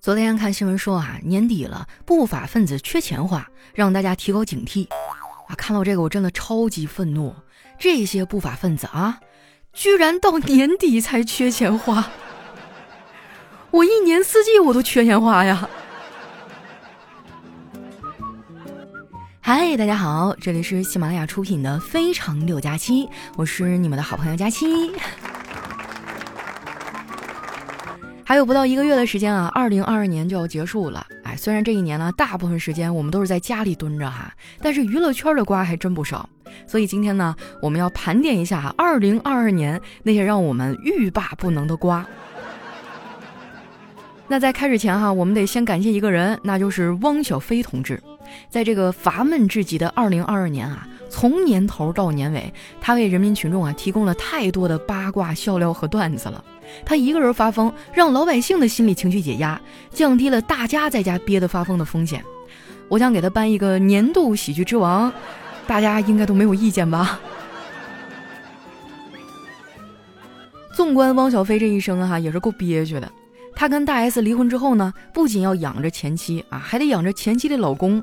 昨天看新闻说啊，年底了，不法分子缺钱花，让大家提高警惕。啊，看到这个我真的超级愤怒，这些不法分子啊，居然到年底才缺钱花，我一年四季我都缺钱花呀。嗨，大家好，这里是喜马拉雅出品的《非常六加七》，我是你们的好朋友佳期。还有不到一个月的时间啊，二零二二年就要结束了。哎，虽然这一年呢，大部分时间我们都是在家里蹲着哈，但是娱乐圈的瓜还真不少。所以今天呢，我们要盘点一下，二零二二年那些让我们欲罢不能的瓜。那在开始前哈，我们得先感谢一个人，那就是汪小菲同志。在这个乏闷至极的二零二二年啊，从年头到年尾，他为人民群众啊提供了太多的八卦笑料和段子了。他一个人发疯，让老百姓的心理情绪解压，降低了大家在家憋得发疯的风险。我想给他颁一个年度喜剧之王，大家应该都没有意见吧？纵观汪小菲这一生哈，也是够憋屈的。他跟大 S 离婚之后呢，不仅要养着前妻啊，还得养着前妻的老公。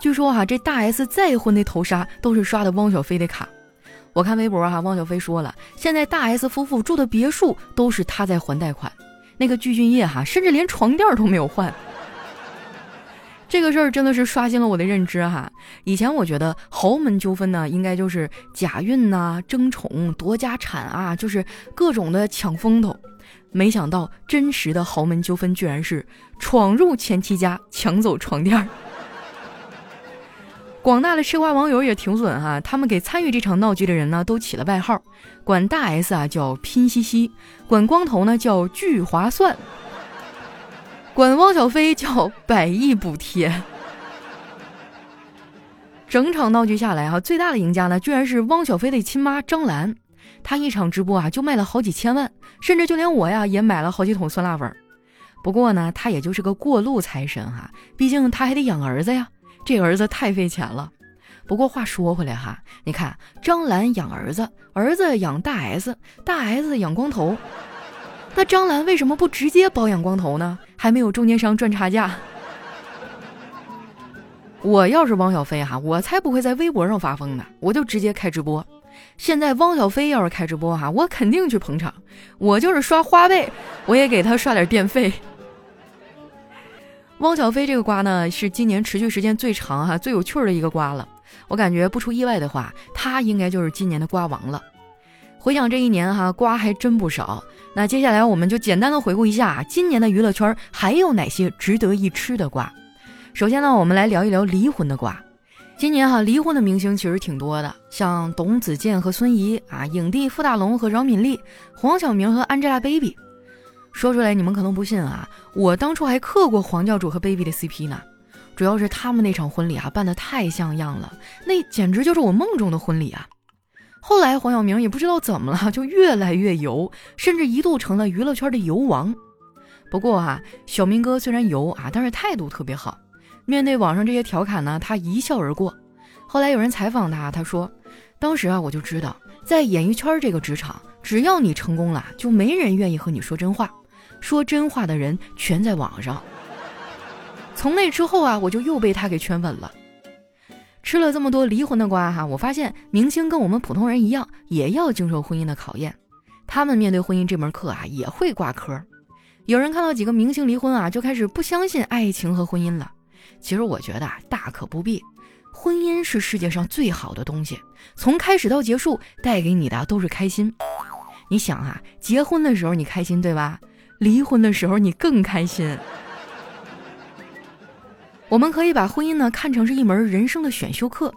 据说哈，这大 S 再婚的头纱都是刷的汪小菲的卡。我看微博哈，汪小菲说了，现在大 S 夫妇住的别墅都是他在还贷款。那个具俊晔哈，甚至连床垫都没有换。这个事儿真的是刷新了我的认知哈。以前我觉得豪门纠纷呢，应该就是假孕呐、争宠、夺家产啊，就是各种的抢风头。没想到真实的豪门纠纷居然是闯入前妻家抢走床垫。广大的吃瓜网友也挺损哈，他们给参与这场闹剧的人呢都起了外号，管大 S 啊叫拼夕夕，管光头呢叫巨划算，管汪小菲叫百亿补贴。整场闹剧下来哈，最大的赢家呢居然是汪小菲的亲妈张兰，她一场直播啊就卖了好几千万，甚至就连我呀也买了好几桶酸辣粉。不过呢，他也就是个过路财神哈，毕竟他还得养儿子呀。这儿子太费钱了，不过话说回来哈，你看张兰养儿子，儿子养大 S，大 S 养光头，那张兰为什么不直接包养光头呢？还没有中间商赚差价。我要是汪小菲哈，我才不会在微博上发疯呢，我就直接开直播。现在汪小菲要是开直播哈，我肯定去捧场，我就是刷花呗，我也给他刷点电费。汪小菲这个瓜呢，是今年持续时间最长哈、最有趣儿的一个瓜了。我感觉不出意外的话，他应该就是今年的瓜王了。回想这一年哈，瓜还真不少。那接下来我们就简单的回顾一下今年的娱乐圈还有哪些值得一吃的瓜。首先呢，我们来聊一聊离婚的瓜。今年哈，离婚的明星其实挺多的，像董子健和孙怡啊，影帝傅大龙和饶敏丽，黄晓明和 Angelababy。说出来你们可能不信啊，我当初还磕过黄教主和 baby 的 CP 呢，主要是他们那场婚礼啊办得太像样了，那简直就是我梦中的婚礼啊。后来黄晓明也不知道怎么了，就越来越油，甚至一度成了娱乐圈的油王。不过啊，小明哥虽然油啊，但是态度特别好，面对网上这些调侃呢，他一笑而过。后来有人采访他，他说：“当时啊，我就知道，在演艺圈这个职场，只要你成功了，就没人愿意和你说真话。”说真话的人全在网上。从那之后啊，我就又被他给圈粉了。吃了这么多离婚的瓜哈，我发现明星跟我们普通人一样，也要经受婚姻的考验。他们面对婚姻这门课啊，也会挂科。有人看到几个明星离婚啊，就开始不相信爱情和婚姻了。其实我觉得啊，大可不必。婚姻是世界上最好的东西，从开始到结束，带给你的都是开心。你想啊，结婚的时候你开心对吧？离婚的时候你更开心。我们可以把婚姻呢看成是一门人生的选修课，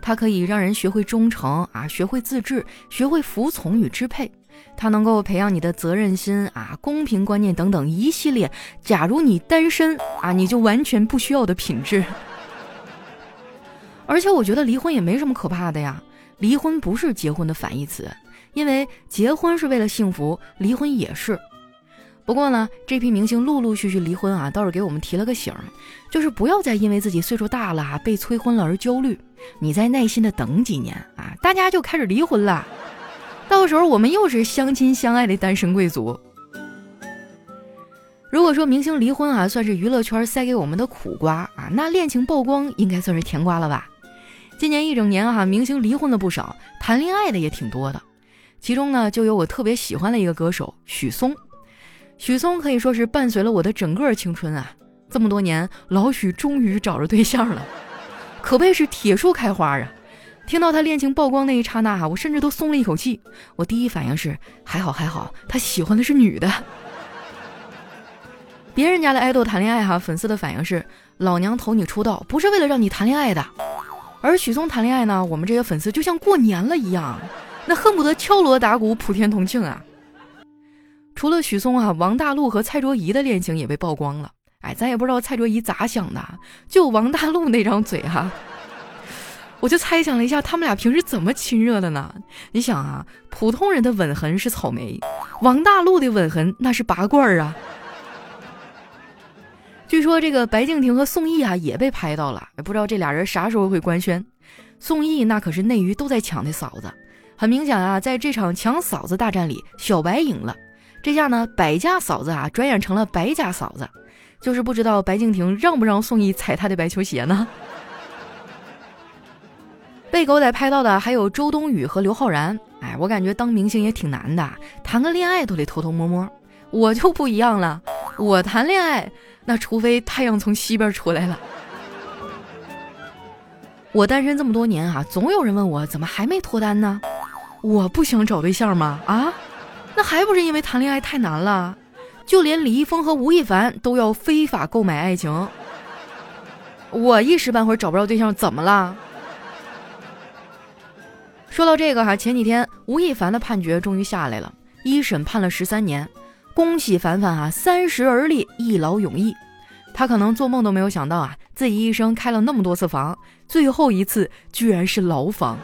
它可以让人学会忠诚啊，学会自制，学会服从与支配。它能够培养你的责任心啊、公平观念等等一系列。假如你单身啊，你就完全不需要的品质。而且我觉得离婚也没什么可怕的呀，离婚不是结婚的反义词，因为结婚是为了幸福，离婚也是。不过呢，这批明星陆陆续续离婚啊，倒是给我们提了个醒，就是不要再因为自己岁数大了啊被催婚了而焦虑，你再耐心的等几年啊，大家就开始离婚了，到时候我们又是相亲相爱的单身贵族。如果说明星离婚啊，算是娱乐圈塞给我们的苦瓜啊，那恋情曝光应该算是甜瓜了吧？今年一整年哈，明星离婚的不少，谈恋爱的也挺多的。其中呢，就有我特别喜欢的一个歌手许嵩。许嵩可以说是伴随了我的整个青春啊！这么多年，老许终于找着对象了，可谓是铁树开花啊！听到他恋情曝光那一刹那哈，我甚至都松了一口气。我第一反应是还好还好，他喜欢的是女的。别人家的爱豆谈恋爱哈，粉丝的反应是老娘投你出道不是为了让你谈恋爱的。而许嵩谈恋爱呢，我们这些粉丝就像过年了一样，那恨不得敲锣打鼓普天同庆啊！除了许嵩啊，王大陆和蔡卓宜的恋情也被曝光了。哎，咱也不知道蔡卓宜咋想的，就王大陆那张嘴哈，我就猜想了一下，他们俩平时怎么亲热的呢？你想啊，普通人的吻痕是草莓，王大陆的吻痕那是拔罐儿啊。据说这个白敬亭和宋轶啊也被拍到了，不知道这俩人啥时候会官宣。宋轶那可是内娱都在抢的嫂子，很明显啊，在这场抢嫂子大战里，小白赢了。这下呢，百家嫂子啊，转眼成了白家嫂子，就是不知道白敬亭让不让宋轶踩他的白球鞋呢？被狗仔拍到的还有周冬雨和刘昊然。哎，我感觉当明星也挺难的，谈个恋爱都得偷偷摸摸。我就不一样了，我谈恋爱那除非太阳从西边出来了。我单身这么多年啊，总有人问我怎么还没脱单呢？我不想找对象吗？啊？那还不是因为谈恋爱太难了，就连李易峰和吴亦凡都要非法购买爱情。我一时半会儿找不着对象，怎么了？说到这个哈，前几天吴亦凡的判决终于下来了，一审判了十三年，恭喜凡凡啊，三十而立，一劳永逸。他可能做梦都没有想到啊，自己一生开了那么多次房，最后一次居然是牢房。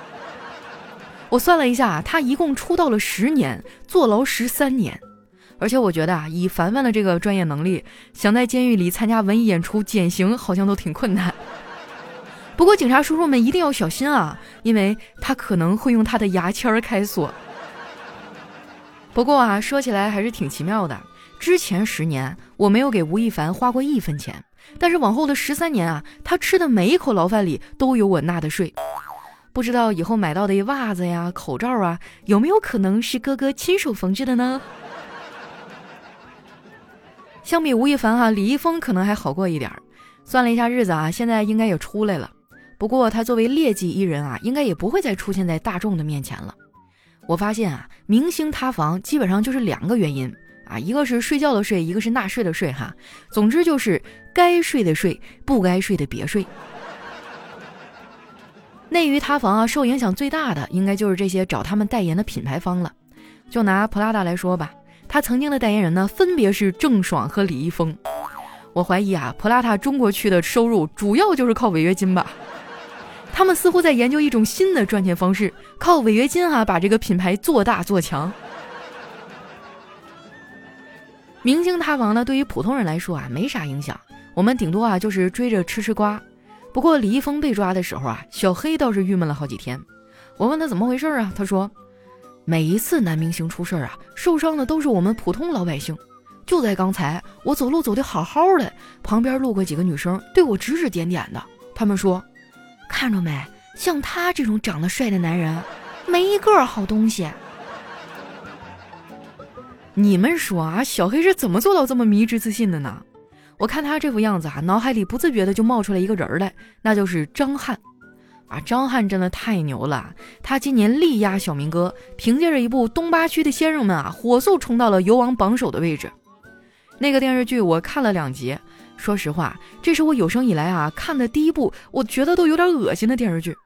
我算了一下，他一共出道了十年，坐牢十三年，而且我觉得啊，以凡凡的这个专业能力，想在监狱里参加文艺演出减刑，好像都挺困难。不过警察叔叔们一定要小心啊，因为他可能会用他的牙签开锁。不过啊，说起来还是挺奇妙的，之前十年我没有给吴亦凡花过一分钱，但是往后的十三年啊，他吃的每一口牢饭里都有我纳的税。不知道以后买到的袜子呀、口罩啊，有没有可能是哥哥亲手缝制的呢？相比吴亦凡哈，李易峰可能还好过一点儿。算了一下日子啊，现在应该也出来了。不过他作为劣迹艺人啊，应该也不会再出现在大众的面前了。我发现啊，明星塌房基本上就是两个原因啊，一个是睡觉的睡，一个是纳税的税哈。总之就是该睡的睡，不该睡的别睡。内娱塌房啊，受影响最大的应该就是这些找他们代言的品牌方了。就拿普拉达来说吧，他曾经的代言人呢，分别是郑爽和李易峰。我怀疑啊，普拉达中国区的收入主要就是靠违约金吧。他们似乎在研究一种新的赚钱方式，靠违约金哈把这个品牌做大做强。明星塌房呢，对于普通人来说啊，没啥影响，我们顶多啊就是追着吃吃瓜。不过李易峰被抓的时候啊，小黑倒是郁闷了好几天。我问他怎么回事啊，他说：“每一次男明星出事儿啊，受伤的都是我们普通老百姓。就在刚才，我走路走的好好的，旁边路过几个女生，对我指指点点的。他们说，看着没，像他这种长得帅的男人，没一个好东西。你们说啊，小黑是怎么做到这么迷之自信的呢？”我看他这副样子啊，脑海里不自觉的就冒出来一个人来，那就是张翰。啊，张翰真的太牛了！他今年力压小明哥，凭借着一部《东八区的先生们》啊，火速冲到了游王榜首的位置。那个电视剧我看了两集，说实话，这是我有生以来啊看的第一部我觉得都有点恶心的电视剧。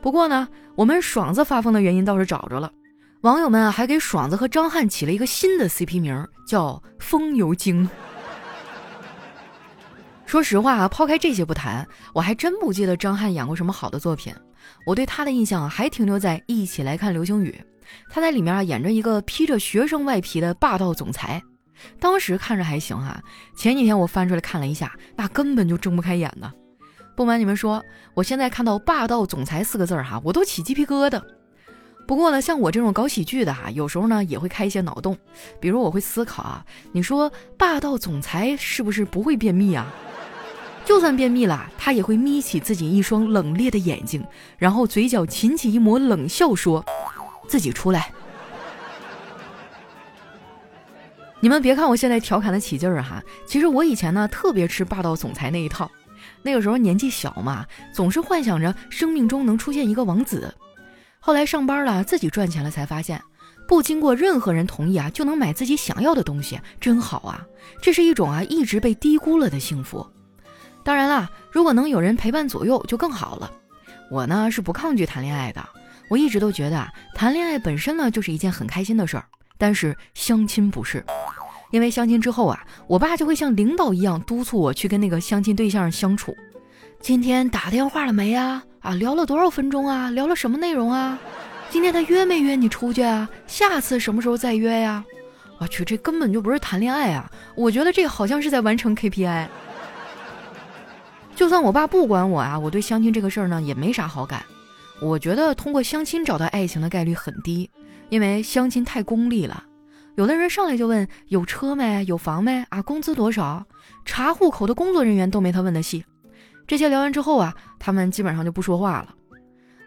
不过呢，我们爽子发疯的原因倒是找着了，网友们还给爽子和张翰起了一个新的 CP 名，叫“风油精”。说实话啊，抛开这些不谈，我还真不记得张翰演过什么好的作品。我对他的印象还停留在《一起来看流星雨》，他在里面啊演着一个披着学生外皮的霸道总裁，当时看着还行哈。前几天我翻出来看了一下，那根本就睁不开眼呢。不瞒你们说，我现在看到“霸道总裁”四个字儿哈，我都起鸡皮疙瘩。不过呢，像我这种搞喜剧的哈，有时候呢也会开一些脑洞，比如我会思考啊，你说霸道总裁是不是不会便秘啊？就算便秘了，他也会眯起自己一双冷冽的眼睛，然后嘴角噙起一抹冷笑，说：“自己出来。”你们别看我现在调侃的起劲儿哈，其实我以前呢特别吃霸道总裁那一套。那个时候年纪小嘛，总是幻想着生命中能出现一个王子。后来上班了，自己赚钱了，才发现不经过任何人同意啊，就能买自己想要的东西，真好啊！这是一种啊一直被低估了的幸福。当然啦，如果能有人陪伴左右，就更好了。我呢是不抗拒谈恋爱的，我一直都觉得啊，谈恋爱本身呢就是一件很开心的事儿。但是相亲不是，因为相亲之后啊，我爸就会像领导一样督促我去跟那个相亲对象相处。今天打电话了没呀？啊，聊了多少分钟啊？聊了什么内容啊？今天他约没约你出去啊？下次什么时候再约呀？我去，这根本就不是谈恋爱啊！我觉得这好像是在完成 KPI。就算我爸不管我啊，我对相亲这个事儿呢也没啥好感。我觉得通过相亲找到爱情的概率很低，因为相亲太功利了。有的人上来就问有车没，有房没啊，工资多少，查户口的工作人员都没他问的细。这些聊完之后啊，他们基本上就不说话了。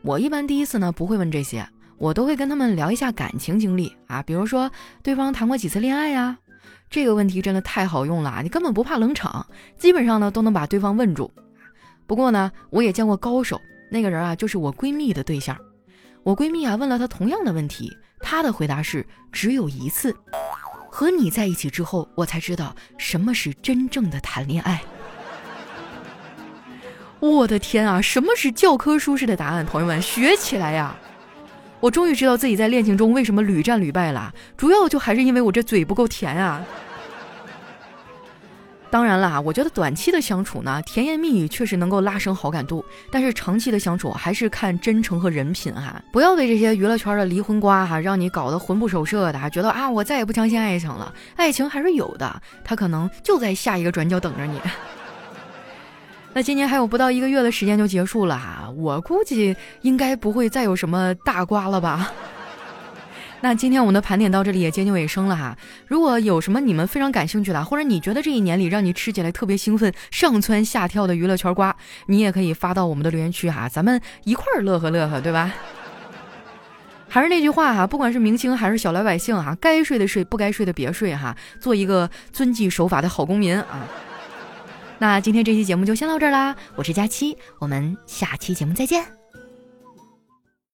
我一般第一次呢不会问这些，我都会跟他们聊一下感情经历啊，比如说对方谈过几次恋爱呀。这个问题真的太好用了，你根本不怕冷场，基本上呢都能把对方问住。不过呢，我也见过高手，那个人啊就是我闺蜜的对象。我闺蜜啊问了他同样的问题，她的回答是只有一次。和你在一起之后，我才知道什么是真正的谈恋爱。我的天啊，什么是教科书式的答案？朋友们，学起来呀！我终于知道自己在恋情中为什么屡战屡败了，主要就还是因为我这嘴不够甜啊。当然了，我觉得短期的相处呢，甜言蜜语确实能够拉升好感度，但是长期的相处还是看真诚和人品哈。不要被这些娱乐圈的离婚瓜哈，让你搞得魂不守舍的，觉得啊，我再也不相信爱情了。爱情还是有的，它可能就在下一个转角等着你。那今年还有不到一个月的时间就结束了哈，我估计应该不会再有什么大瓜了吧。那今天我们的盘点到这里也接近尾声了哈，如果有什么你们非常感兴趣的，或者你觉得这一年里让你吃起来特别兴奋、上蹿下跳的娱乐圈瓜，你也可以发到我们的留言区哈，咱们一块儿乐呵乐呵，对吧？还是那句话哈，不管是明星还是小老百姓哈，该睡的睡，不该睡的别睡哈，做一个遵纪守法的好公民啊。那今天这期节目就先到这儿啦，我是佳期，我们下期节目再见。